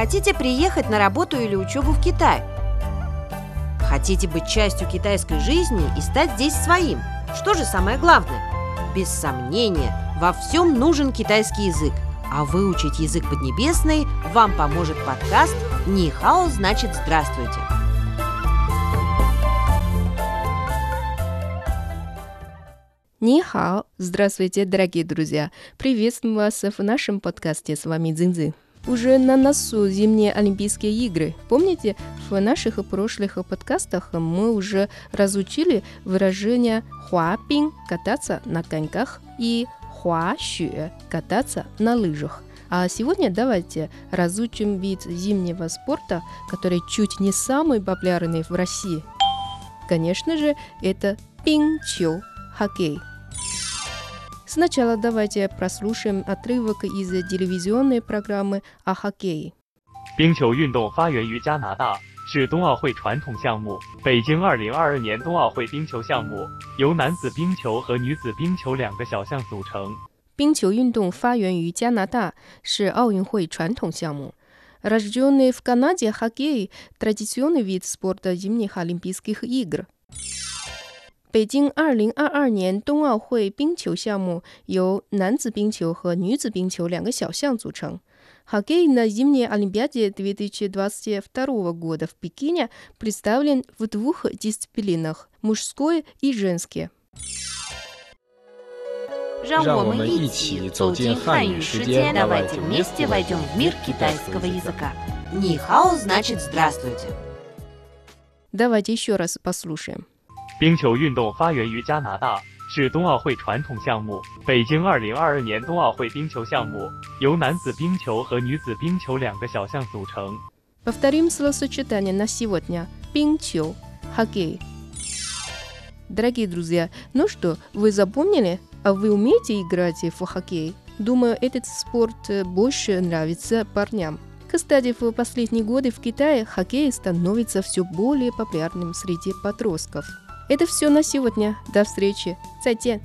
Хотите приехать на работу или учебу в Китай? Хотите быть частью китайской жизни и стать здесь своим? Что же самое главное? Без сомнения, во всем нужен китайский язык. А выучить язык поднебесный вам поможет подкаст «Нихао значит здравствуйте». Нихао! Здравствуйте, дорогие друзья! Приветствую вас в нашем подкасте. С вами Цзиньцзы. Уже на носу зимние Олимпийские игры. Помните, в наших прошлых подкастах мы уже разучили выражение «хуапин» – кататься на коньках и «хуашюэ» – кататься на лыжах. А сегодня давайте разучим вид зимнего спорта, который чуть не самый популярный в России. Конечно же, это пинчу – хоккей – Сначала давайте прослушаем отрывок из телевизионной программы о хоккее. 冰球运动发源于加拿大，是冬奥会传统项目。北京2022年冬奥会冰球项目由男子冰球和女子冰球两个小项组成。冰球运动发源于加拿大，是奥运会传统项目。Рожденный в Канаде хоккей – традиционный вид спорта зимних Олимпийских игр. 北京二零二二年冬奥会冰球项目由男子冰球和女子冰球两个小项组成。Хоккей на зимней Олимпиаде 2022 года в Пекине представлен в двух дисциплинах – мужской и женский. 让我们一起走进汉语世界，давайте вместе войдем в мир китайского языка. Нихао значит здравствуйте. Давайте еще раз послушаем. 冰球运动发源于加拿大，是冬奥会传统项目。北京2022年冬奥会冰球项目由男子冰球和女子冰球两个小项组成。Повторим словосочетание на сегодня. 冰球, хоккей. Дорогие друзья, ну что, вы запомнили? А вы умеете играть в хоккей? Думаю, этот спорт больше нравится парням. Кстати, в последние годы в Китае хоккей становится все более популярным среди подростков. Это все на сегодня. До встречи. 再见.